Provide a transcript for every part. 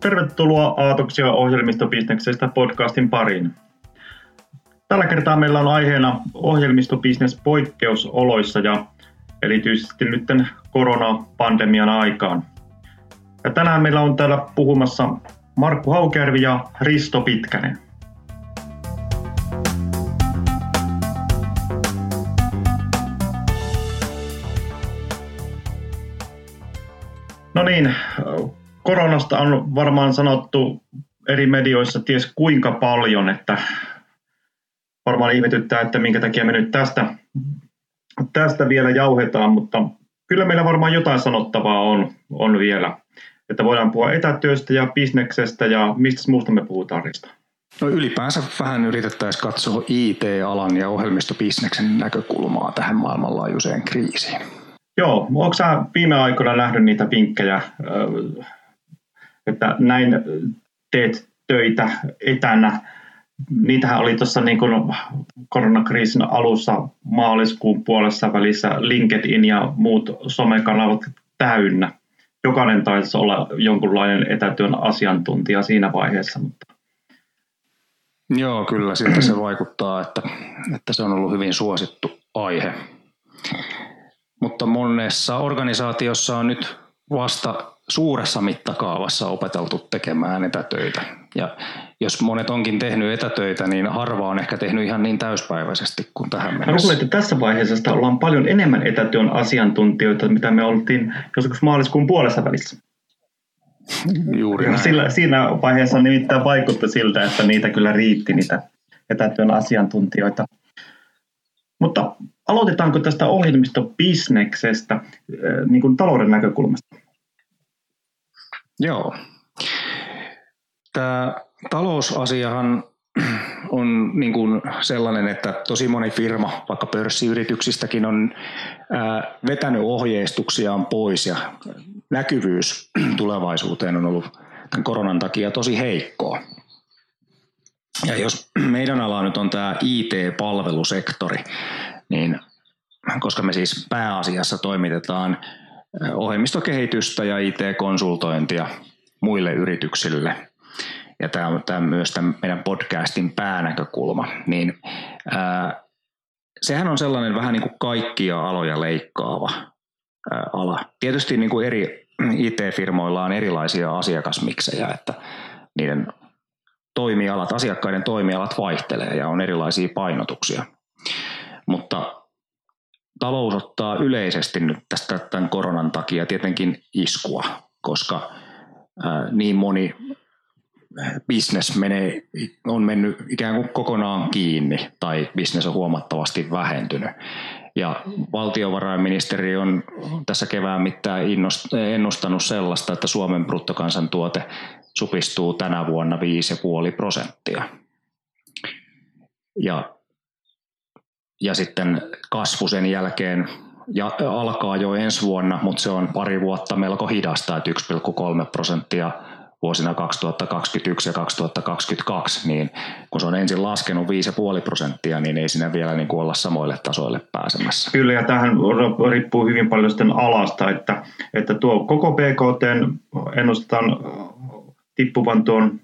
Tervetuloa Aatoksia ohjelmistobisneksestä podcastin pariin. Tällä kertaa meillä on aiheena ohjelmistobisnes poikkeusoloissa ja erityisesti nyt koronapandemian aikaan. Ja tänään meillä on täällä puhumassa Markku Haukärvi ja Risto Pitkänen. No niin, koronasta on varmaan sanottu eri medioissa ties kuinka paljon, että varmaan ihmetyttää, että minkä takia me nyt tästä, tästä vielä jauhetaan, mutta kyllä meillä varmaan jotain sanottavaa on, on vielä. Että voidaan puhua etätyöstä ja bisneksestä ja mistä muusta me puhutaan, Risto? No ylipäänsä vähän yritettäisiin katsoa IT-alan ja ohjelmistobisneksen näkökulmaa tähän maailmanlaajuiseen kriisiin. Joo, onko sä viime aikoina nähnyt niitä vinkkejä, että näin teet töitä etänä? Niitähän oli tuossa niin kuin koronakriisin alussa maaliskuun puolessa välissä LinkedIn ja muut somekanavat täynnä. Jokainen taisi olla jonkunlainen etätyön asiantuntija siinä vaiheessa. Mutta... Joo, kyllä siltä se vaikuttaa, että, että se on ollut hyvin suosittu aihe. Mutta monessa organisaatiossa on nyt vasta suuressa mittakaavassa opeteltu tekemään etätöitä. Ja jos monet onkin tehnyt etätöitä, niin harva on ehkä tehnyt ihan niin täyspäiväisesti kuin tähän mennessä. Mä luulen, että tässä vaiheessa ollaan paljon enemmän etätyön asiantuntijoita, mitä me oltiin joskus maaliskuun puolessa välissä. Juuri näin. Sillä, siinä vaiheessa nimittäin vaikutti siltä, että niitä kyllä riitti niitä etätyön asiantuntijoita. Mutta aloitetaanko tästä ohjelmistobisneksestä äh, niin kuin talouden näkökulmasta? Joo. Tämä talousasiahan on niin kuin sellainen, että tosi moni firma, vaikka pörssiyrityksistäkin, on vetänyt ohjeistuksiaan pois ja näkyvyys tulevaisuuteen on ollut tämän koronan takia tosi heikkoa. Ja jos meidän ala nyt on tämä IT-palvelusektori, niin koska me siis pääasiassa toimitetaan ohjelmistokehitystä ja IT-konsultointia muille yrityksille, ja tämä on, tämä myös tämän meidän podcastin päänäkökulma, niin ää, sehän on sellainen vähän niin kuin kaikkia aloja leikkaava ää, ala. Tietysti niin kuin eri IT-firmoilla on erilaisia asiakasmiksejä, että niiden toimialat, asiakkaiden toimialat vaihtelee ja on erilaisia painotuksia. Mutta talous ottaa yleisesti nyt tästä tämän koronan takia tietenkin iskua, koska niin moni business menee, on mennyt ikään kuin kokonaan kiinni tai business on huomattavasti vähentynyt. Ja valtiovarainministeri on tässä kevään mittaan ennustanut sellaista, että Suomen bruttokansantuote supistuu tänä vuonna 5,5 prosenttia. Ja, ja sitten kasvu sen jälkeen ja, alkaa jo ensi vuonna, mutta se on pari vuotta melko hidasta, että 1,3 prosenttia vuosina 2021 ja 2022, niin kun se on ensin laskenut 5,5 prosenttia, niin ei siinä vielä niin kuin olla samoille tasoille pääsemässä. Kyllä, ja tähän riippuu hyvin paljon sitten alasta, että, että tuo koko BKT ennustetaan tippuvan tuon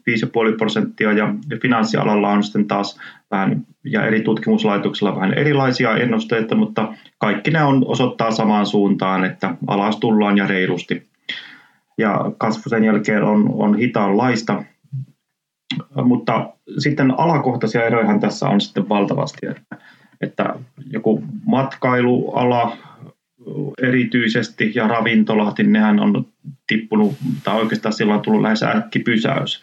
5,5 prosenttia ja finanssialalla on sitten taas vähän ja eri tutkimuslaitoksilla vähän erilaisia ennusteita, mutta kaikki ne on, osoittaa samaan suuntaan, että alas tullaan ja reilusti. Ja kasvu sen jälkeen on, on hitaanlaista, mutta sitten alakohtaisia eroja tässä on sitten valtavasti, että, että joku matkailuala erityisesti ja ravintolat, niin nehän on tippunut, tai oikeastaan silloin on tullut lähes äkkipysäys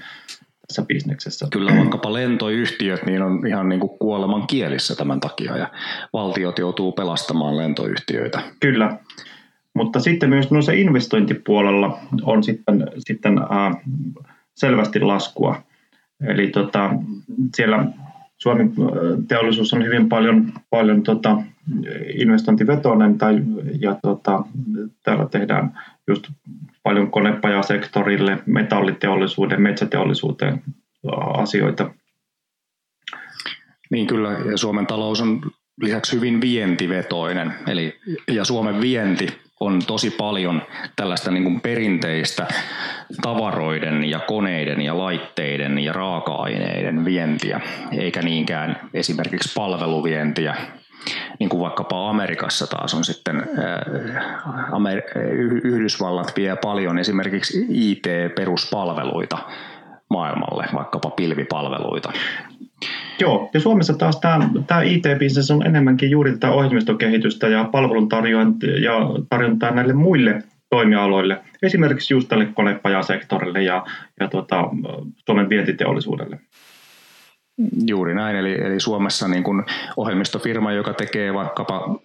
tässä bisneksessä. Kyllä vaikkapa lentoyhtiöt niin on ihan niin kuin kuoleman kielissä tämän takia ja valtiot joutuu pelastamaan lentoyhtiöitä. Kyllä, mutta sitten myös no se investointipuolella on sitten, sitten äh, selvästi laskua. Eli tota, siellä Suomen teollisuus on hyvin paljon, paljon tota, investointivetoinen tai, ja tota, täällä tehdään just paljon konepajasektorille, metalliteollisuuden, metsäteollisuuteen asioita. Niin kyllä, ja Suomen talous on lisäksi hyvin vientivetoinen, eli, ja Suomen vienti on tosi paljon tällaista niin kuin perinteistä tavaroiden ja koneiden ja laitteiden ja raaka-aineiden vientiä, eikä niinkään esimerkiksi palveluvientiä, niin kuin vaikkapa Amerikassa taas on sitten, Amer- Yhdysvallat vie paljon esimerkiksi IT-peruspalveluita maailmalle, vaikkapa pilvipalveluita. Joo, ja Suomessa taas tämä, IT-bisnes on enemmänkin juuri tätä ohjelmistokehitystä ja palveluntarjontaa näille muille toimialoille, esimerkiksi just tälle konepajasektorille ja, ja tuota, Suomen vientiteollisuudelle. Juuri näin, eli, eli Suomessa niin kuin ohjelmistofirma, joka tekee vaikkapa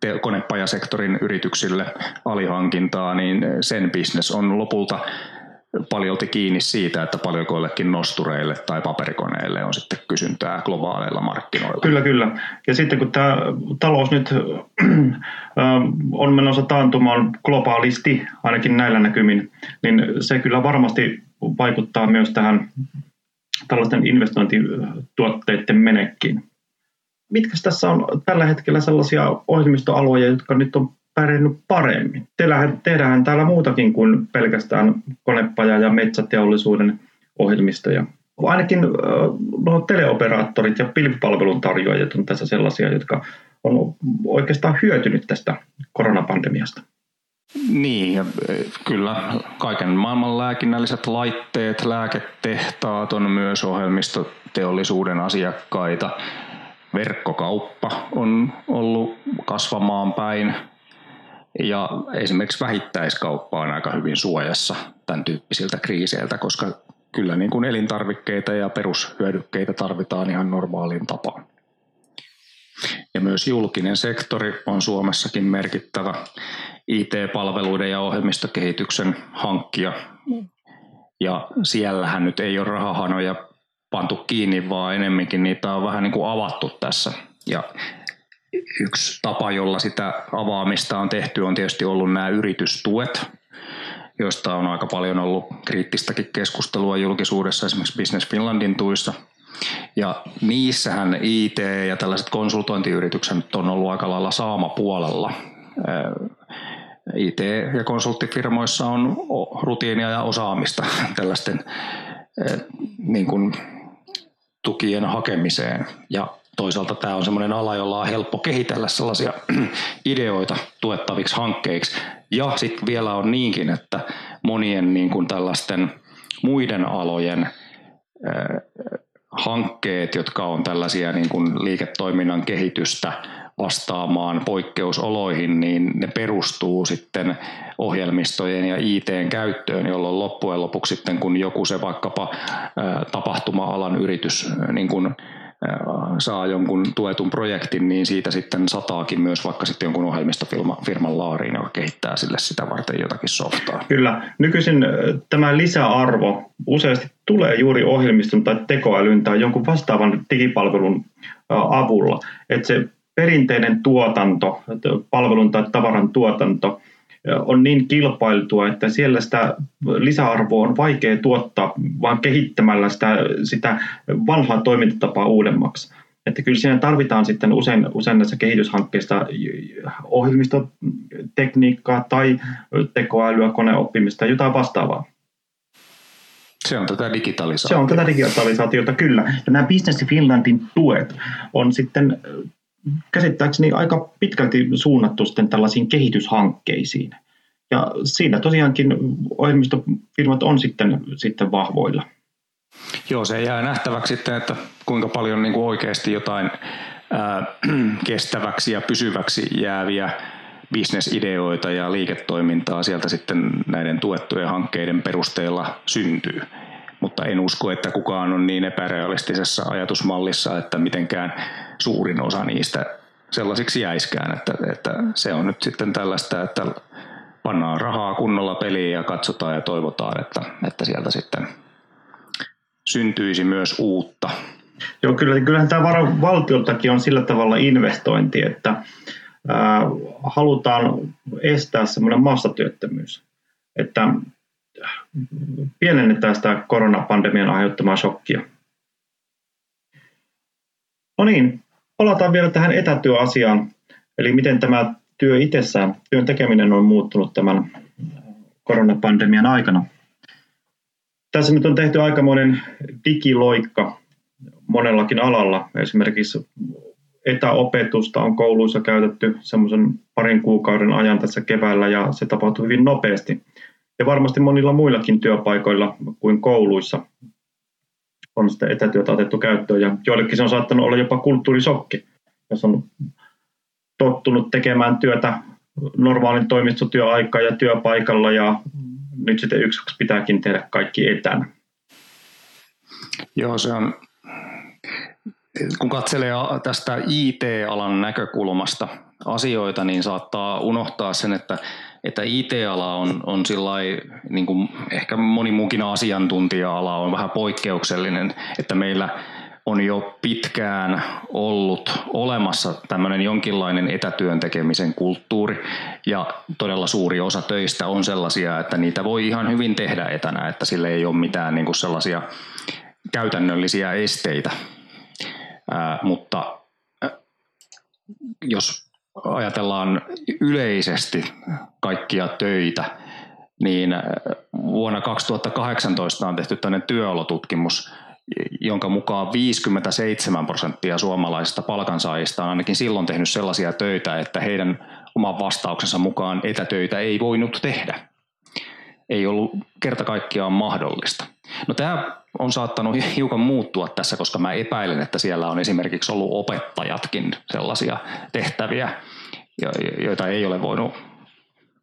te, konepajasektorin yrityksille alihankintaa, niin sen bisnes on lopulta paljolti kiinni siitä, että paljonko jollekin nostureille tai paperikoneille on sitten kysyntää globaaleilla markkinoilla. Kyllä, kyllä. Ja sitten kun tämä talous nyt on menossa taantumaan globaalisti, ainakin näillä näkymin, niin se kyllä varmasti vaikuttaa myös tähän tällaisten investointituotteiden menekkiin. Mitkä tässä on tällä hetkellä sellaisia ohjelmistoalueita, jotka nyt on pärjännyt paremmin. Teillähän, tehdään täällä muutakin kuin pelkästään konepaja- ja metsäteollisuuden ohjelmistoja. Ainakin no, teleoperaattorit ja pilvipalvelun tarjoajat on tässä sellaisia, jotka on oikeastaan hyötynyt tästä koronapandemiasta. Niin, ja kyllä kaiken maailman lääkinnälliset laitteet, lääketehtaat on myös ohjelmistoteollisuuden asiakkaita. Verkkokauppa on ollut kasvamaan päin ja esimerkiksi vähittäiskauppa on aika hyvin suojassa tämän tyyppisiltä kriiseiltä, koska kyllä niin kuin elintarvikkeita ja perushyödykkeitä tarvitaan ihan normaaliin tapaan. Ja myös julkinen sektori on Suomessakin merkittävä IT-palveluiden ja ohjelmistokehityksen hankkija. Ja siellähän nyt ei ole rahahanoja pantu kiinni, vaan enemminkin niitä on vähän niin kuin avattu tässä. Ja yksi tapa, jolla sitä avaamista on tehty, on tietysti ollut nämä yritystuet, joista on aika paljon ollut kriittistäkin keskustelua julkisuudessa, esimerkiksi Business Finlandin tuissa. Ja niissähän IT ja tällaiset konsultointiyritykset on ollut aika lailla saama puolella. IT- ja konsulttifirmoissa on rutiinia ja osaamista tällaisten niin kuin, tukien hakemiseen. Ja toisaalta tämä on semmoinen ala, jolla on helppo kehitellä sellaisia ideoita tuettaviksi hankkeiksi. Ja sitten vielä on niinkin, että monien niin kuin tällaisten muiden alojen hankkeet, jotka on tällaisia niin kuin liiketoiminnan kehitystä vastaamaan poikkeusoloihin, niin ne perustuu sitten ohjelmistojen ja ITn käyttöön, jolloin loppujen lopuksi sitten kun joku se vaikkapa tapahtuma-alan yritys niin kuin saa jonkun tuetun projektin, niin siitä sitten sataakin myös vaikka sitten jonkun ohjelmistofirman laariin, joka kehittää sille sitä varten jotakin softaa. Kyllä. Nykyisin tämä lisäarvo useasti tulee juuri ohjelmiston tai tekoälyn tai jonkun vastaavan digipalvelun avulla. Että se perinteinen tuotanto, palvelun tai tavaran tuotanto – on niin kilpailtua, että siellä sitä lisäarvoa on vaikea tuottaa vaan kehittämällä sitä, sitä vanhaa toimintatapaa uudemmaksi. Että kyllä siinä tarvitaan sitten usein, usein näissä kehityshankkeissa ohjelmistotekniikkaa tai tekoälyä, koneoppimista, jotain vastaavaa. Se on tätä digitalisaatiota. Se on tätä digitalisaatiota, kyllä. Ja nämä Business Finlandin tuet on sitten käsittääkseni aika pitkälti suunnattu sitten tällaisiin kehityshankkeisiin. Ja siinä tosiaankin ohjelmistofirmat on sitten, sitten vahvoilla. Joo, se jää nähtäväksi sitten, että kuinka paljon niin kuin oikeasti jotain ää, kestäväksi ja pysyväksi jääviä bisnesideoita ja liiketoimintaa sieltä sitten näiden tuettujen hankkeiden perusteella syntyy. Mutta en usko, että kukaan on niin epärealistisessa ajatusmallissa, että mitenkään suurin osa niistä sellaisiksi jäiskään, että, että se on nyt sitten tällaista, että pannaan rahaa kunnolla peliin ja katsotaan ja toivotaan, että, että sieltä sitten syntyisi myös uutta. Joo, kyllä, kyllähän tämä valtioltakin on sillä tavalla investointi, että ää, halutaan estää semmoinen massatyöttömyys, että pienennetään sitä koronapandemian aiheuttamaa shokkia. No niin, palataan vielä tähän etätyöasiaan, eli miten tämä työ itsessään, työn tekeminen on muuttunut tämän koronapandemian aikana. Tässä nyt on tehty aikamoinen digiloikka monellakin alalla. Esimerkiksi etäopetusta on kouluissa käytetty semmoisen parin kuukauden ajan tässä keväällä ja se tapahtui hyvin nopeasti. Ja varmasti monilla muillakin työpaikoilla kuin kouluissa on sitä etätyötä otettu käyttöön ja joillekin se on saattanut olla jopa kulttuurisokki, jos on tottunut tekemään työtä normaalin toimistotyöaikaa ja työpaikalla ja nyt sitten yksi pitääkin tehdä kaikki etänä. Joo, se on, kun katselee tästä IT-alan näkökulmasta asioita, niin saattaa unohtaa sen, että, että IT-ala on, on sillai, niin kuin ehkä moni muukin asiantuntija-ala on vähän poikkeuksellinen, että meillä on jo pitkään ollut olemassa tämmöinen jonkinlainen etätyön tekemisen kulttuuri ja todella suuri osa töistä on sellaisia, että niitä voi ihan hyvin tehdä etänä, että sille ei ole mitään niin kuin sellaisia käytännöllisiä esteitä. Ää, mutta jos ajatellaan yleisesti kaikkia töitä, niin vuonna 2018 on tehty tämmöinen työolotutkimus, jonka mukaan 57 prosenttia suomalaisista palkansaajista on ainakin silloin tehnyt sellaisia töitä, että heidän oman vastauksensa mukaan etätöitä ei voinut tehdä. Ei ollut kerta kaikkiaan mahdollista. No tämä on saattanut hiukan muuttua tässä, koska mä epäilen, että siellä on esimerkiksi ollut opettajatkin sellaisia tehtäviä, joita ei ole voinut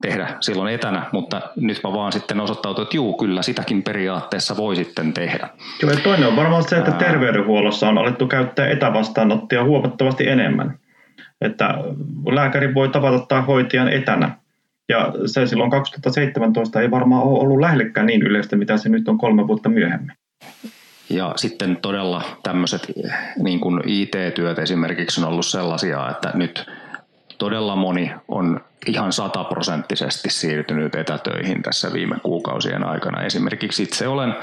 tehdä silloin etänä, mutta nytpä vaan sitten osoittautui, että juu, kyllä sitäkin periaatteessa voi sitten tehdä. Kyllä, toinen on varmaan se, että terveydenhuollossa on alettu käyttää etävastaanottia huomattavasti enemmän. Että lääkäri voi tavata tai hoitajan etänä. Ja se silloin 2017 ei varmaan ole ollut lähellekään niin yleistä, mitä se nyt on kolme vuotta myöhemmin. Ja sitten todella tämmöiset niin kuin IT-työt esimerkiksi on ollut sellaisia, että nyt todella moni on ihan sataprosenttisesti siirtynyt etätöihin tässä viime kuukausien aikana. Esimerkiksi itse olen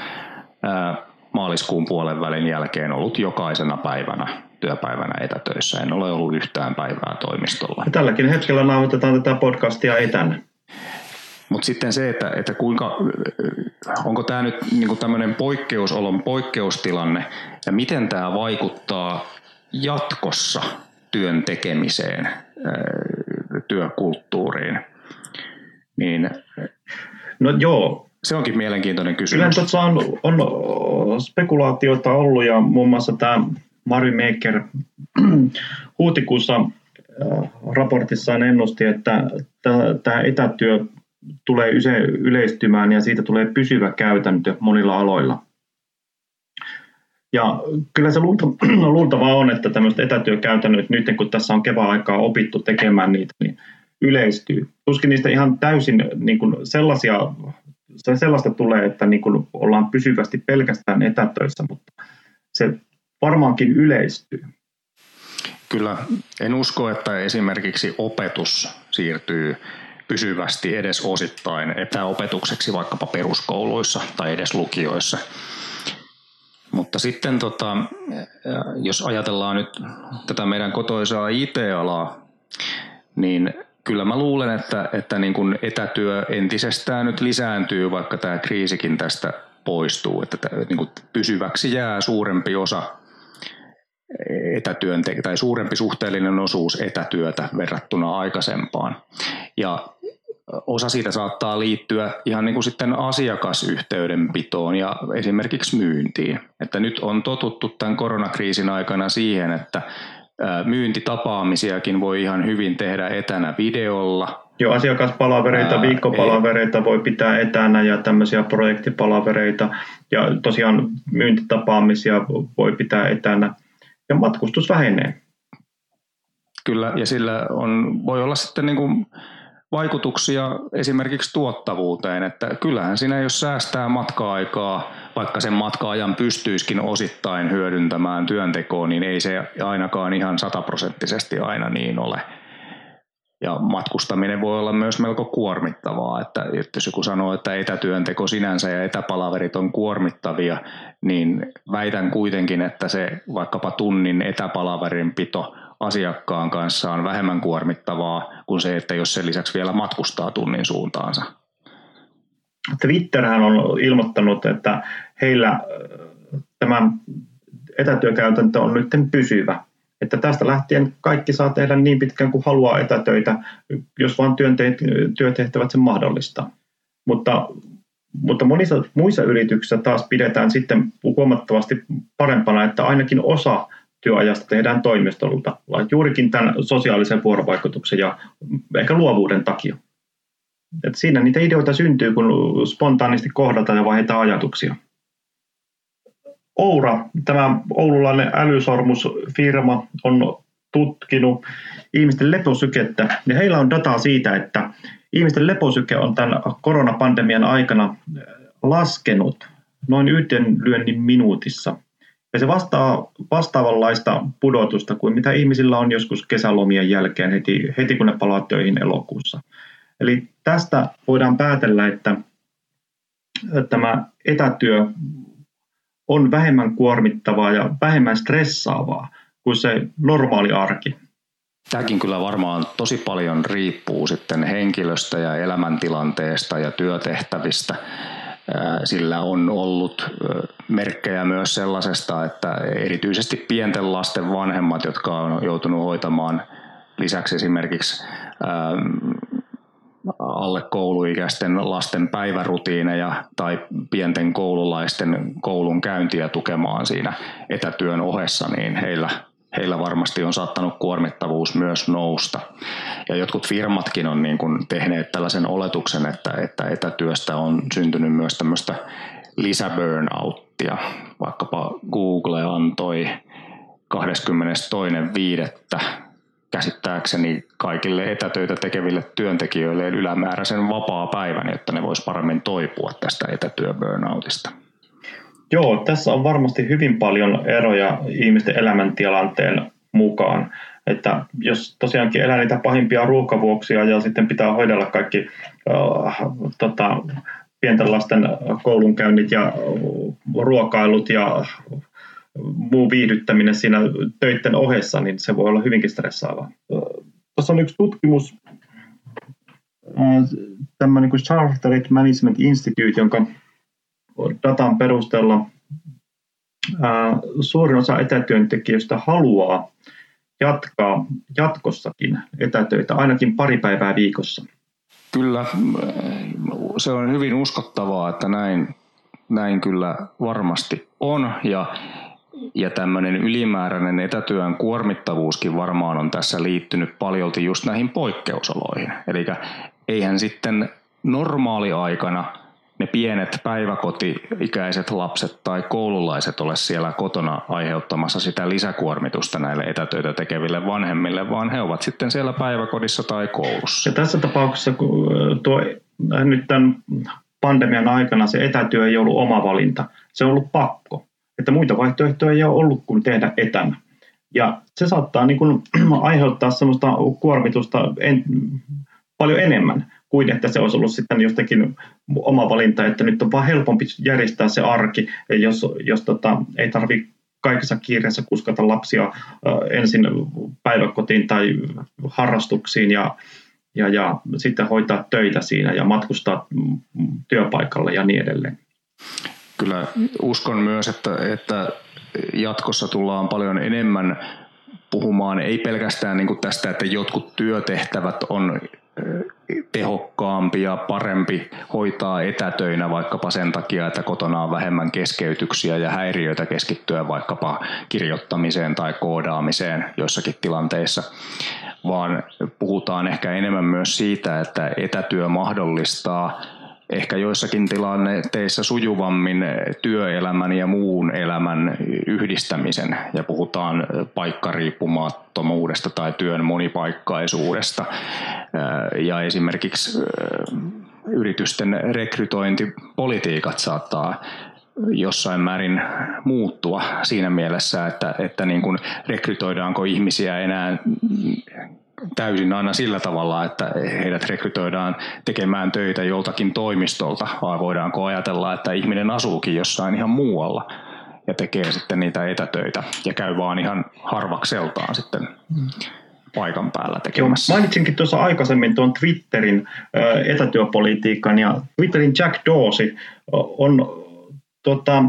ää, maaliskuun puolen välin jälkeen ollut jokaisena päivänä työpäivänä etätöissä. En ole ollut yhtään päivää toimistolla. Ja tälläkin hetkellä nauhoitetaan tätä podcastia etänä. Mutta sitten se, että, että kuinka, onko tämä nyt niinku tämmöinen poikkeusolon poikkeustilanne ja miten tämä vaikuttaa jatkossa työn tekemiseen, työkulttuuriin, niin no joo. se onkin mielenkiintoinen kysymys. Kyllä tuossa on, on spekulaatioita ollut ja muun muassa tämä Mari Maker huhtikuussa raportissaan ennusti, että tämä etätyö tulee yleistymään ja siitä tulee pysyvä käytäntö monilla aloilla. Ja kyllä se luultavaa on, että tämmöiset etätyökäytännöt, nyt kun tässä on kevään aikaa opittu tekemään niitä, niin yleistyy. Tuskin niistä ihan täysin niin kuin sellaisia, sellaista tulee, että niin kuin ollaan pysyvästi pelkästään etätöissä, mutta se varmaankin yleistyy. Kyllä, en usko, että esimerkiksi opetus siirtyy pysyvästi edes osittain etäopetukseksi vaikkapa peruskouluissa tai edes lukioissa. Mutta sitten tota, jos ajatellaan nyt tätä meidän kotoisaa IT-alaa, niin kyllä mä luulen, että, että niin kuin etätyö entisestään nyt lisääntyy, vaikka tämä kriisikin tästä poistuu, että tämä, niin kuin pysyväksi jää suurempi osa etätyön tai suurempi suhteellinen osuus etätyötä verrattuna aikaisempaan. Ja osa siitä saattaa liittyä ihan niin kuin sitten asiakasyhteydenpitoon ja esimerkiksi myyntiin. Että nyt on totuttu tämän koronakriisin aikana siihen, että myyntitapaamisiakin voi ihan hyvin tehdä etänä videolla. Joo, asiakaspalavereita, viikkopalavereita voi pitää etänä ja tämmöisiä projektipalavereita. Ja tosiaan myyntitapaamisia voi pitää etänä. Ja matkustus vähenee. Kyllä, ja sillä on, voi olla sitten niin kuin vaikutuksia esimerkiksi tuottavuuteen, että kyllähän siinä jos säästää matka-aikaa, vaikka sen matka-ajan pystyisikin osittain hyödyntämään työntekoon, niin ei se ainakaan ihan sataprosenttisesti aina niin ole. Ja matkustaminen voi olla myös melko kuormittavaa, että jos joku sanoo, että etätyönteko sinänsä ja etäpalaverit on kuormittavia, niin väitän kuitenkin, että se vaikkapa tunnin etäpalaverin pito asiakkaan kanssa on vähemmän kuormittavaa kuin se, että jos sen lisäksi vielä matkustaa tunnin suuntaansa. Twitterhän on ilmoittanut, että heillä tämä etätyökäytäntö on nyt pysyvä. Että tästä lähtien kaikki saa tehdä niin pitkään kuin haluaa etätöitä, jos vain työtehtävät sen mahdollistaa. Mutta, mutta monissa muissa yrityksissä taas pidetään sitten huomattavasti parempana, että ainakin osa työajasta tehdään toimistolta, juurikin tämän sosiaalisen vuorovaikutuksen ja ehkä luovuuden takia. Et siinä niitä ideoita syntyy, kun spontaanisti kohdataan ja vaihdetaan ajatuksia. Oura, tämä oululainen älysormusfirma, on tutkinut ihmisten leposykettä ja heillä on dataa siitä, että ihmisten leposyke on tämän koronapandemian aikana laskenut noin yhden lyönnin minuutissa. Ja se vastaa vastaavanlaista pudotusta kuin mitä ihmisillä on joskus kesälomien jälkeen heti, heti kun ne palaa töihin elokuussa. Eli tästä voidaan päätellä, että tämä etätyö on vähemmän kuormittavaa ja vähemmän stressaavaa kuin se normaali arki. Tämäkin kyllä varmaan tosi paljon riippuu sitten henkilöstä ja elämäntilanteesta ja työtehtävistä. Sillä on ollut merkkejä myös sellaisesta, että erityisesti pienten lasten vanhemmat, jotka on joutunut hoitamaan lisäksi esimerkiksi alle kouluikäisten lasten päivärutiineja tai pienten koululaisten koulun käyntiä tukemaan siinä etätyön ohessa, niin heillä, heillä varmasti on saattanut kuormittavuus myös nousta. Ja jotkut firmatkin on niin kuin tehneet tällaisen oletuksen, että, että etätyöstä on syntynyt myös tämmöistä lisäburnouttia. Vaikkapa Google antoi 22.5 käsittääkseni kaikille etätöitä tekeville työntekijöille ylämääräisen vapaa-päivän, jotta ne vois paremmin toipua tästä etätyöburnoutista. Joo, tässä on varmasti hyvin paljon eroja ihmisten elämäntilanteen mukaan. Että jos tosiaankin elää niitä pahimpia ruuhkavuoksia ja sitten pitää hoidella kaikki äh, tota, pienten lasten koulunkäynnit ja ruokailut ja muu viihdyttäminen siinä töiden ohessa, niin se voi olla hyvinkin stressaavaa. Tuossa on yksi tutkimus, tämmöinen kuin Chartered Management Institute, jonka datan perusteella suurin osa etätyöntekijöistä haluaa jatkaa jatkossakin etätöitä ainakin pari päivää viikossa. Kyllä, se on hyvin uskottavaa, että näin, näin kyllä varmasti on. Ja ja tämmöinen ylimääräinen etätyön kuormittavuuskin varmaan on tässä liittynyt paljolti just näihin poikkeusoloihin. Eli eihän sitten normaaliaikana ne pienet päiväkoti-ikäiset lapset tai koululaiset ole siellä kotona aiheuttamassa sitä lisäkuormitusta näille etätöitä tekeville vanhemmille, vaan he ovat sitten siellä päiväkodissa tai koulussa. Ja tässä tapauksessa, kun tuo, nyt tämän pandemian aikana se etätyö ei ollut oma valinta, se on ollut pakko että muita vaihtoehtoja ei ole ollut kuin tehdä etänä. Ja se saattaa niin kuin aiheuttaa sellaista kuormitusta en, paljon enemmän kuin että se olisi ollut sitten jostakin oma valinta, että nyt on vaan helpompi järjestää se arki, jos, jos tota, ei tarvitse kaikessa kiireessä kuskata lapsia ensin päiväkotiin tai harrastuksiin ja, ja, ja sitten hoitaa töitä siinä ja matkustaa työpaikalle ja niin edelleen. Kyllä uskon myös, että, että jatkossa tullaan paljon enemmän puhumaan ei pelkästään niin kuin tästä, että jotkut työtehtävät on tehokkaampi ja parempi hoitaa etätöinä vaikkapa sen takia, että kotona on vähemmän keskeytyksiä ja häiriöitä keskittyä vaikkapa kirjoittamiseen tai koodaamiseen joissakin tilanteissa, vaan puhutaan ehkä enemmän myös siitä, että etätyö mahdollistaa ehkä joissakin tilanteissa sujuvammin työelämän ja muun elämän yhdistämisen. Ja puhutaan paikkariippumattomuudesta tai työn monipaikkaisuudesta. Ja esimerkiksi yritysten rekrytointipolitiikat saattaa jossain määrin muuttua siinä mielessä, että, että niin kuin rekrytoidaanko ihmisiä enää täysin aina sillä tavalla, että heidät rekrytoidaan tekemään töitä joltakin toimistolta, vai voidaanko ajatella, että ihminen asuukin jossain ihan muualla ja tekee sitten niitä etätöitä ja käy vaan ihan harvakseltaan sitten paikan päällä tekemässä. Joo, mainitsinkin tuossa aikaisemmin tuon Twitterin etätyöpolitiikan ja Twitterin Jack Dorsey on tota,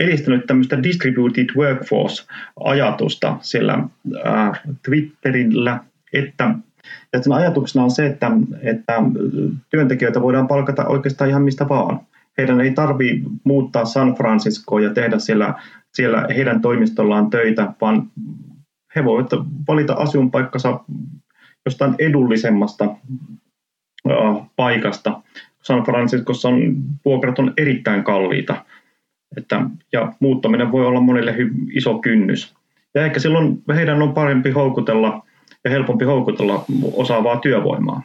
edistänyt tämmöistä distributed workforce-ajatusta siellä äh, Twitterillä, että ja sen ajatuksena on se, että, että työntekijöitä voidaan palkata oikeastaan ihan mistä vaan. Heidän ei tarvitse muuttaa San Franciscoa ja tehdä siellä, siellä heidän toimistollaan töitä, vaan he voivat valita asuinpaikkansa jostain edullisemmasta äh, paikasta. San Franciscossa on, vuokrat on erittäin kalliita että, ja muuttaminen voi olla monille iso kynnys. Ja ehkä silloin heidän on parempi houkutella ja helpompi houkutella osaavaa työvoimaa.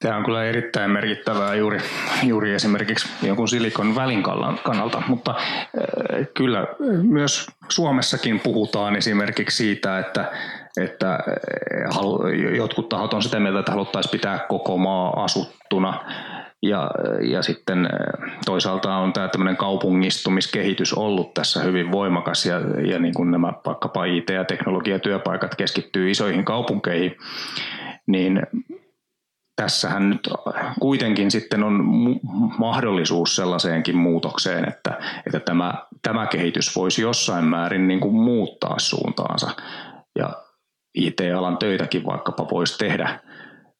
Tämä on kyllä erittäin merkittävää juuri, juuri esimerkiksi jonkun silikon välin kannalta, mutta äh, kyllä myös Suomessakin puhutaan esimerkiksi siitä, että, että äh, jotkut tahot on sitä mieltä, että haluttaisiin pitää koko maa asuttuna ja, ja sitten toisaalta on tämä tämmöinen kaupungistumiskehitys ollut tässä hyvin voimakas ja, ja niin kuin nämä vaikkapa IT- ja teknologiatyöpaikat keskittyy isoihin kaupunkeihin, niin tässähän nyt kuitenkin sitten on mahdollisuus sellaiseenkin muutokseen, että, että tämä, tämä kehitys voisi jossain määrin niin kuin muuttaa suuntaansa. Ja IT-alan töitäkin vaikkapa voisi tehdä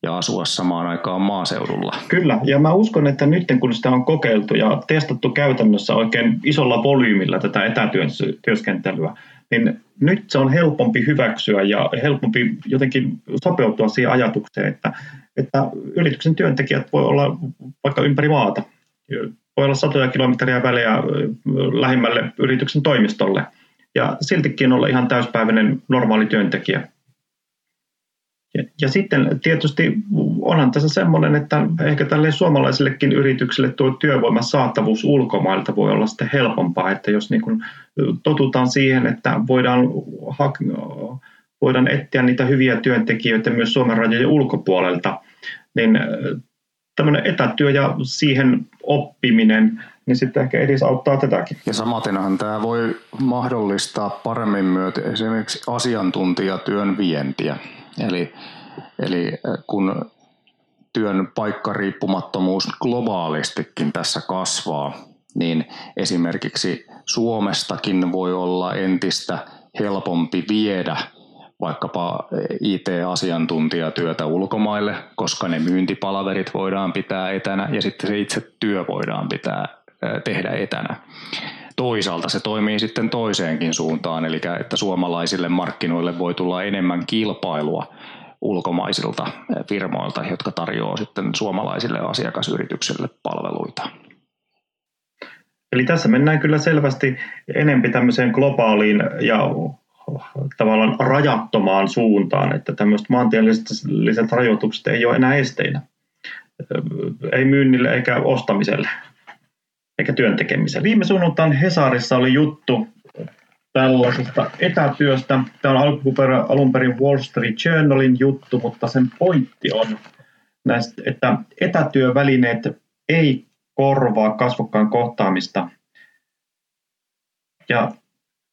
ja asua samaan aikaan maaseudulla. Kyllä, ja mä uskon, että nyt kun sitä on kokeiltu ja testattu käytännössä oikein isolla volyymilla tätä etätyöskentelyä, niin nyt se on helpompi hyväksyä ja helpompi jotenkin sopeutua siihen ajatukseen, että, että yrityksen työntekijät voi olla vaikka ympäri maata. Voi olla satoja kilometriä välejä lähimmälle yrityksen toimistolle ja siltikin olla ihan täyspäiväinen normaali työntekijä. Ja, ja sitten tietysti onhan tässä semmoinen, että ehkä tälle suomalaisillekin yrityksille tuo työvoiman saatavuus ulkomailta voi olla sitten helpompaa, että jos niin kuin totutaan siihen, että voidaan, voidaan etsiä niitä hyviä työntekijöitä myös Suomen rajojen ulkopuolelta, niin tämmöinen etätyö ja siihen oppiminen, niin sitten ehkä edesauttaa tätäkin. Ja samatenhan tämä voi mahdollistaa paremmin myötä esimerkiksi asiantuntijatyön vientiä. Eli, eli kun työn paikkariippumattomuus globaalistikin tässä kasvaa, niin esimerkiksi Suomestakin voi olla entistä helpompi viedä vaikkapa IT-asiantuntijatyötä ulkomaille, koska ne myyntipalaverit voidaan pitää etänä ja sitten se itse työ voidaan pitää äh, tehdä etänä. Toisaalta se toimii sitten toiseenkin suuntaan, eli että suomalaisille markkinoille voi tulla enemmän kilpailua ulkomaisilta firmoilta, jotka tarjoaa sitten suomalaisille asiakasyrityksille palveluita. Eli tässä mennään kyllä selvästi enempi tämmöiseen globaaliin ja tavallaan rajattomaan suuntaan, että tämmöiset maantieteelliset rajoitukset ei ole enää esteinä. Ei myynnille eikä ostamiselle eikä työntekemiseen. Viime sunnuntain Hesarissa oli juttu tällaisesta etätyöstä. Tämä on alun perin Wall Street Journalin juttu, mutta sen pointti on, näistä, että etätyövälineet ei korvaa kasvokkaan kohtaamista. Ja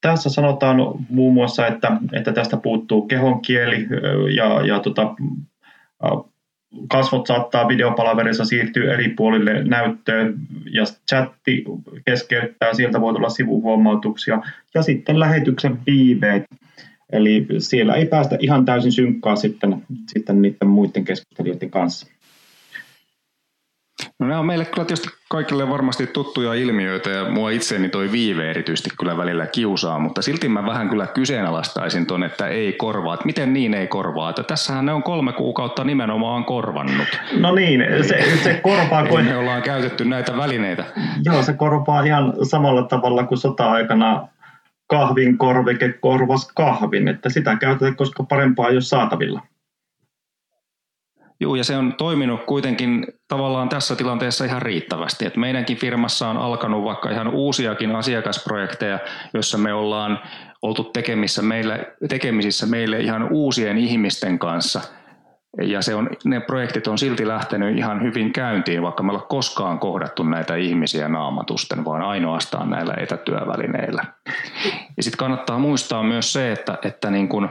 tässä sanotaan muun muassa, että, että tästä puuttuu kehonkieli ja, ja tota, kasvot saattaa videopalaverissa siirtyä eri puolille näyttöön ja chatti keskeyttää, sieltä voi tulla sivuhuomautuksia ja sitten lähetyksen viiveet. Eli siellä ei päästä ihan täysin synkkaa sitten, sitten niiden muiden keskustelijoiden kanssa. No nämä on meille kyllä tietysti kaikille varmasti tuttuja ilmiöitä ja mua itseeni toi viive erityisesti kyllä välillä kiusaa, mutta silti mä vähän kyllä kyseenalaistaisin ton, että ei korvaa. Että miten niin ei korvaa? Että tässähän ne on kolme kuukautta nimenomaan korvannut. No niin, se, se korvaa kuin... me ollaan käytetty näitä välineitä. Joo, se korvaa ihan samalla tavalla kuin sota-aikana kahvin korvike korvas kahvin, että sitä käytetään, koska parempaa ei ole saatavilla. Joo, ja se on toiminut kuitenkin tavallaan tässä tilanteessa ihan riittävästi. Et meidänkin firmassa on alkanut vaikka ihan uusiakin asiakasprojekteja, joissa me ollaan oltu tekemissä meille, tekemisissä meille ihan uusien ihmisten kanssa, ja se on, ne projektit on silti lähtenyt ihan hyvin käyntiin, vaikka me ollaan koskaan kohdattu näitä ihmisiä naamatusten, vaan ainoastaan näillä etätyövälineillä. Ja sitten kannattaa muistaa myös se, että, että niin kun,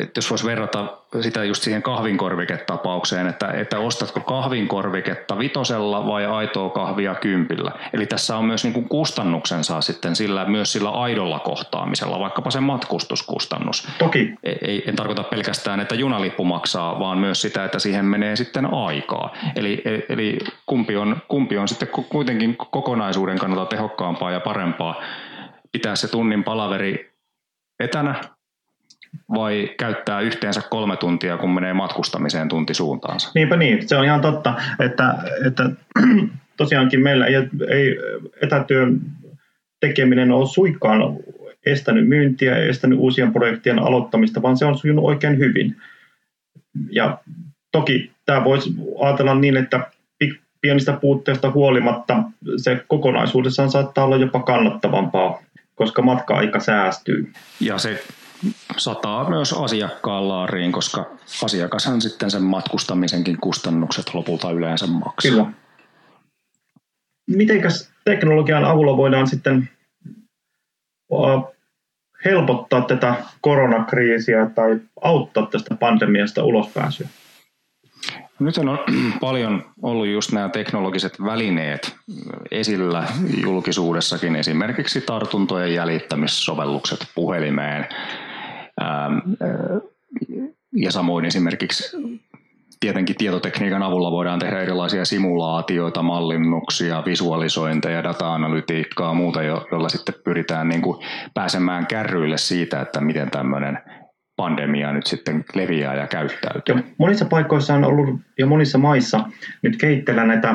että jos voisi verrata sitä just siihen kahvinkorviketapaukseen, että, että ostatko kahvinkorviketta vitosella vai aitoa kahvia kympillä. Eli tässä on myös niin kuin kustannuksensa sitten sillä, myös sillä aidolla kohtaamisella, vaikkapa se matkustuskustannus. Toki. Ei, en tarkoita pelkästään, että junalippu maksaa, vaan myös sitä, että siihen menee sitten aikaa. Eli, eli kumpi, on, kumpi on sitten kuitenkin kokonaisuuden kannalta tehokkaampaa ja parempaa pitää se tunnin palaveri etänä vai käyttää yhteensä kolme tuntia, kun menee matkustamiseen tunti suuntaansa. Niinpä niin, se on ihan totta, että, että tosiaankin meillä ei, ei etätyön tekeminen ole suikkaan estänyt myyntiä, estänyt uusien projektien aloittamista, vaan se on sujunut oikein hyvin. Ja toki tämä voisi ajatella niin, että pienistä puutteista huolimatta se kokonaisuudessaan saattaa olla jopa kannattavampaa, koska matka-aika säästyy. Ja se sataa myös asiakkaan laariin, koska asiakashan sitten sen matkustamisenkin kustannukset lopulta yleensä maksaa. Kyllä. Mitenkäs teknologian avulla voidaan sitten helpottaa tätä koronakriisiä tai auttaa tästä pandemiasta ulospääsyä? Nyt on paljon ollut just nämä teknologiset välineet esillä julkisuudessakin, esimerkiksi tartuntojen jäljittämissovellukset puhelimeen, ja samoin esimerkiksi tietenkin tietotekniikan avulla voidaan tehdä erilaisia simulaatioita, mallinnuksia, visualisointeja, data-analytiikkaa, muuta, jolla sitten pyritään niin kuin pääsemään kärryille siitä, että miten tämmöinen pandemia nyt sitten leviää ja käyttäytyy. Ja monissa paikoissa on ollut ja monissa maissa nyt kehitteillä näitä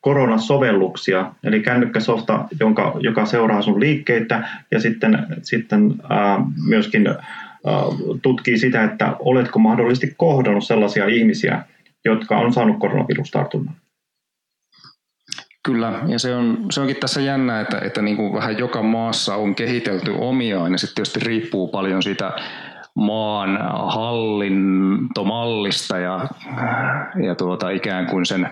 koronasovelluksia, eli kännykkäsofta, jonka, joka seuraa sun liikkeitä ja sitten, sitten ää, myöskin tutkii sitä, että oletko mahdollisesti kohdannut sellaisia ihmisiä, jotka on saanut koronavirustartunnan. Kyllä, ja se, on, se onkin tässä jännä, että, että niin kuin vähän joka maassa on kehitelty omiaan, ja sitten tietysti riippuu paljon siitä maan hallintomallista ja, ja tuota, ikään kuin sen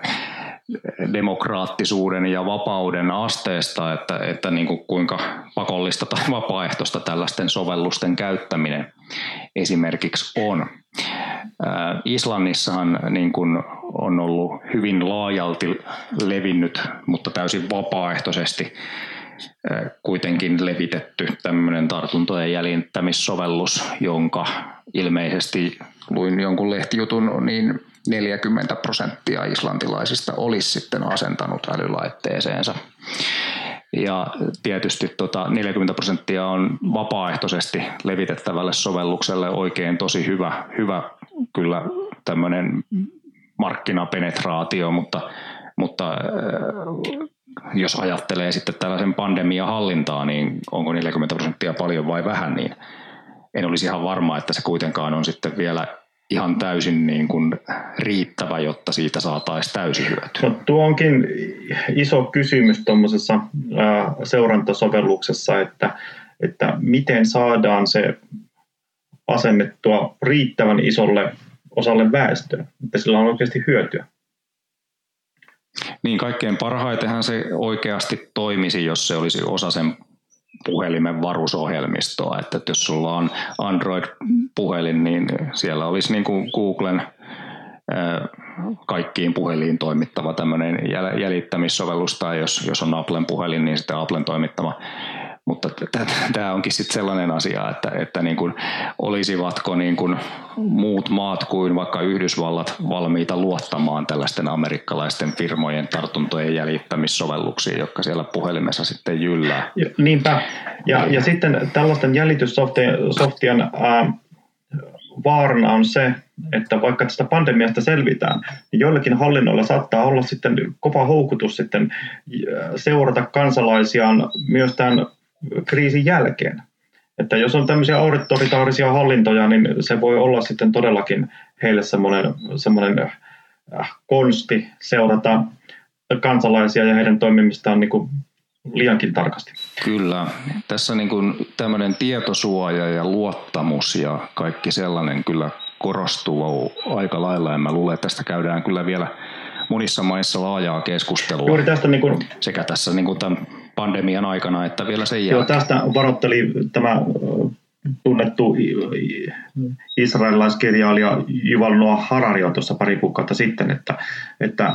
demokraattisuuden ja vapauden asteesta, että, että niin kuin kuinka pakollista tai vapaaehtoista tällaisten sovellusten käyttäminen esimerkiksi on. Islannissahan niin kuin on ollut hyvin laajalti levinnyt, mutta täysin vapaaehtoisesti kuitenkin levitetty tämmöinen tartuntojen jäljittämissovellus, jonka ilmeisesti luin jonkun lehtijutun, niin 40 prosenttia islantilaisista olisi sitten asentanut älylaitteeseensa. Ja tietysti tota 40 prosenttia on vapaaehtoisesti levitettävälle sovellukselle oikein tosi hyvä, hyvä kyllä tämmöinen markkinapenetraatio, mutta, mutta jos ajattelee sitten tällaisen pandemian hallintaa, niin onko 40 prosenttia paljon vai vähän, niin en olisi ihan varma, että se kuitenkaan on sitten vielä ihan täysin niin kuin riittävä, jotta siitä saataisiin täysi hyöty? No, tuo onkin iso kysymys tuommoisessa seurantasovelluksessa, että, että miten saadaan se asennettua riittävän isolle osalle väestöä, että sillä on oikeasti hyötyä. Niin, kaikkein parhaitenhan se oikeasti toimisi, jos se olisi osa sen puhelimen varusohjelmistoa. Että jos sulla on Android-puhelin, niin siellä olisi niin kuin Googlen kaikkiin puheliin toimittava tämmöinen jäljittämissovellus, tai jos, jos on Applen puhelin, niin sitten Applen toimittava mutta tämä onkin sitten sellainen asia, että, että niin kuin, olisivatko niin kuin muut maat kuin vaikka Yhdysvallat valmiita luottamaan tällaisten amerikkalaisten firmojen tartuntojen jäljittämissovelluksiin, jotka siellä puhelimessa sitten jyllää. Niinpä. Ja, ja sitten tällaisten jäljityssoftien vaarana on se, että vaikka tästä pandemiasta selvitään, niin joillakin hallinnoilla saattaa olla sitten kova houkutus sitten seurata kansalaisiaan myös tämän kriisin jälkeen. Että jos on tämmöisiä autoritaarisia hallintoja, niin se voi olla sitten todellakin heille semmoinen, semmoinen äh, konsti seurata kansalaisia ja heidän toimimistaan niin kuin liiankin tarkasti. Kyllä. Tässä niin kuin tämmöinen tietosuoja ja luottamus ja kaikki sellainen kyllä korostuu aika lailla ja mä luulen, että tästä käydään kyllä vielä monissa maissa laajaa keskustelua. Juuri tästä niin kuin, sekä tässä niin kuin tämän pandemian aikana että vielä sen jälkeen. Joo, tästä varoitteli tämä tunnettu israelilaiskirjailija Yuval Noah Harari on tuossa pari kuukautta sitten, että, että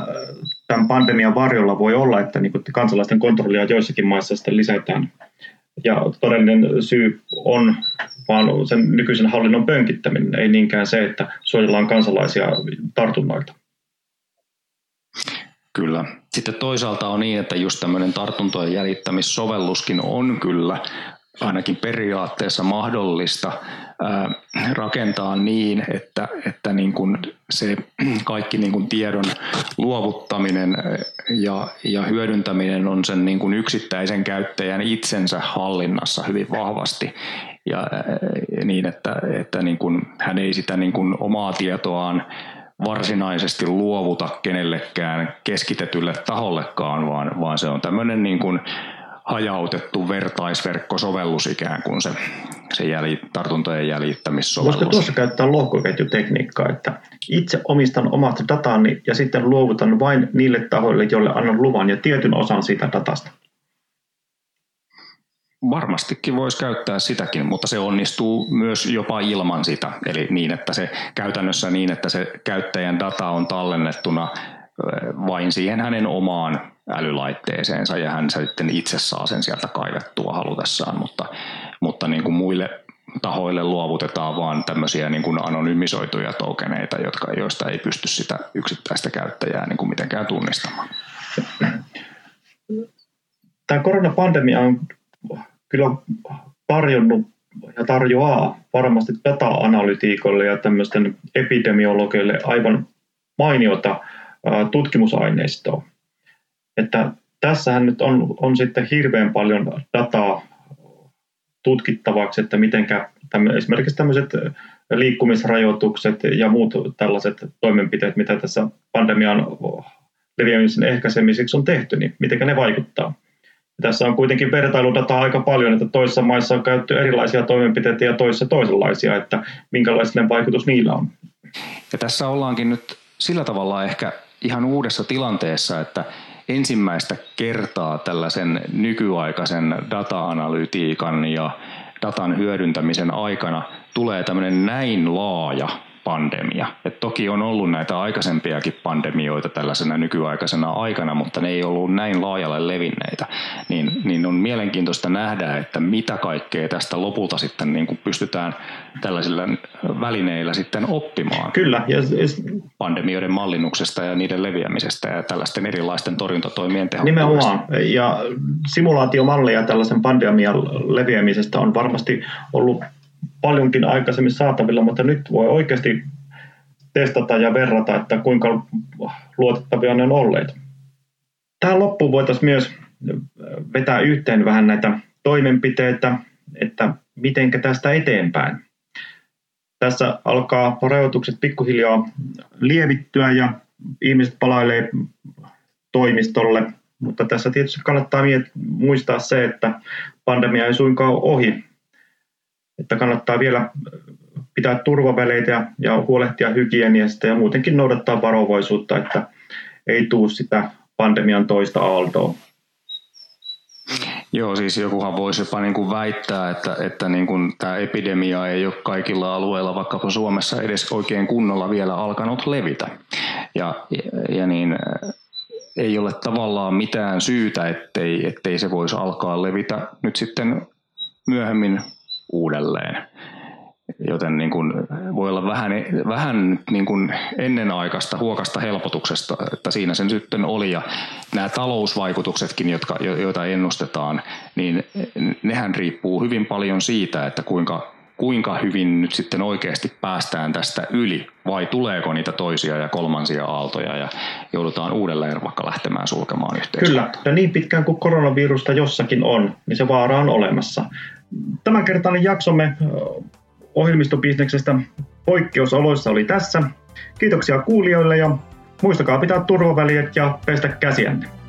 tämän pandemian varjolla voi olla, että niin kansalaisten kontrollia joissakin maissa sitten lisätään. Ja todellinen syy on vaan sen nykyisen hallinnon pönkittäminen, ei niinkään se, että suojellaan kansalaisia tartunnoilta. Kyllä. Sitten toisaalta on niin, että just tämmöinen tartuntojen jäljittämissovelluskin on kyllä ainakin periaatteessa mahdollista rakentaa niin, että, että niin kuin se kaikki niin kuin tiedon luovuttaminen ja, ja hyödyntäminen on sen niin kuin yksittäisen käyttäjän itsensä hallinnassa hyvin vahvasti ja niin, että, että niin kuin hän ei sitä niin kuin omaa tietoaan varsinaisesti luovuta kenellekään keskitetylle tahollekaan, vaan, vaan se on tämmöinen niin kuin hajautettu vertaisverkkosovellus ikään kuin se, se jälji, tartuntojen jäljittämissovellus. Voisiko tuossa käyttää lohkoketjutekniikkaa, että itse omistan omat datani ja sitten luovutan vain niille tahoille, joille annan luvan ja tietyn osan siitä datasta? Varmastikin voisi käyttää sitäkin, mutta se onnistuu myös jopa ilman sitä. Eli niin, että se käytännössä niin, että se käyttäjän data on tallennettuna vain siihen hänen omaan älylaitteeseensa ja hän sitten itse saa sen sieltä kaivettua halutessaan, mutta, mutta niin kuin muille tahoille luovutetaan vaan tämmöisiä niin kuin anonymisoituja tokeneita, jotka, joista ei pysty sitä yksittäistä käyttäjää niin kuin mitenkään tunnistamaan. Tämä koronapandemia on kyllä tarjonnut ja tarjoaa varmasti data-analytiikolle ja tämmöisten epidemiologeille aivan mainiota tutkimusaineistoa. Että tässähän nyt on, on sitten hirveän paljon dataa tutkittavaksi, että miten esimerkiksi tämmöiset liikkumisrajoitukset ja muut tällaiset toimenpiteet, mitä tässä pandemian leviämisen ehkäisemiseksi on tehty, niin miten ne vaikuttaa. Tässä on kuitenkin vertailudataa aika paljon, että toisissa maissa on käytetty erilaisia toimenpiteitä ja toisissa toisenlaisia, että minkälainen vaikutus niillä on. Ja tässä ollaankin nyt sillä tavalla ehkä ihan uudessa tilanteessa, että ensimmäistä kertaa tällaisen nykyaikaisen data-analytiikan ja datan hyödyntämisen aikana tulee tämmöinen näin laaja pandemia. Et toki on ollut näitä aikaisempiakin pandemioita tällaisena nykyaikaisena aikana, mutta ne ei ollut näin laajalle levinneitä. Niin, niin on mielenkiintoista nähdä, että mitä kaikkea tästä lopulta sitten niin kuin pystytään tällaisilla välineillä sitten oppimaan. Kyllä. Ja, pandemioiden mallinnuksesta ja niiden leviämisestä ja tällaisten erilaisten torjuntatoimien tehokkuudesta. Nimenomaan. Ja simulaatiomalleja tällaisen pandemian leviämisestä on varmasti ollut paljonkin aikaisemmin saatavilla, mutta nyt voi oikeasti testata ja verrata, että kuinka luotettavia ne on olleet. Tähän loppuun voitaisiin myös vetää yhteen vähän näitä toimenpiteitä, että miten tästä eteenpäin. Tässä alkaa rajoitukset pikkuhiljaa lievittyä ja ihmiset palailee toimistolle, mutta tässä tietysti kannattaa muistaa se, että pandemia ei suinkaan ole ohi, että kannattaa vielä pitää turvaväleitä ja huolehtia hygieniasta ja muutenkin noudattaa varovaisuutta, että ei tuu sitä pandemian toista aaltoa. Joo, siis jokuhan voisi jopa niin kuin väittää, että, että niin kuin tämä epidemia ei ole kaikilla alueilla, vaikkapa Suomessa edes oikein kunnolla vielä alkanut levitä. Ja, ja, niin, ei ole tavallaan mitään syytä, ettei, ettei se voisi alkaa levitä nyt sitten myöhemmin uudelleen. Joten niin kuin voi olla vähän, vähän niin kuin ennenaikaista huokasta helpotuksesta, että siinä sen sitten oli. Ja nämä talousvaikutuksetkin, jotka, joita ennustetaan, niin nehän riippuu hyvin paljon siitä, että kuinka, kuinka hyvin nyt sitten oikeasti päästään tästä yli, vai tuleeko niitä toisia ja kolmansia aaltoja ja joudutaan uudelleen vaikka lähtemään sulkemaan yhteiskuntaa. Kyllä, ja niin pitkään kuin koronavirusta jossakin on, niin se vaara on olemassa tämänkertainen jaksomme ohjelmistobisneksestä poikkeusoloissa oli tässä. Kiitoksia kuulijoille ja muistakaa pitää turvaväliet ja pestä käsiänne.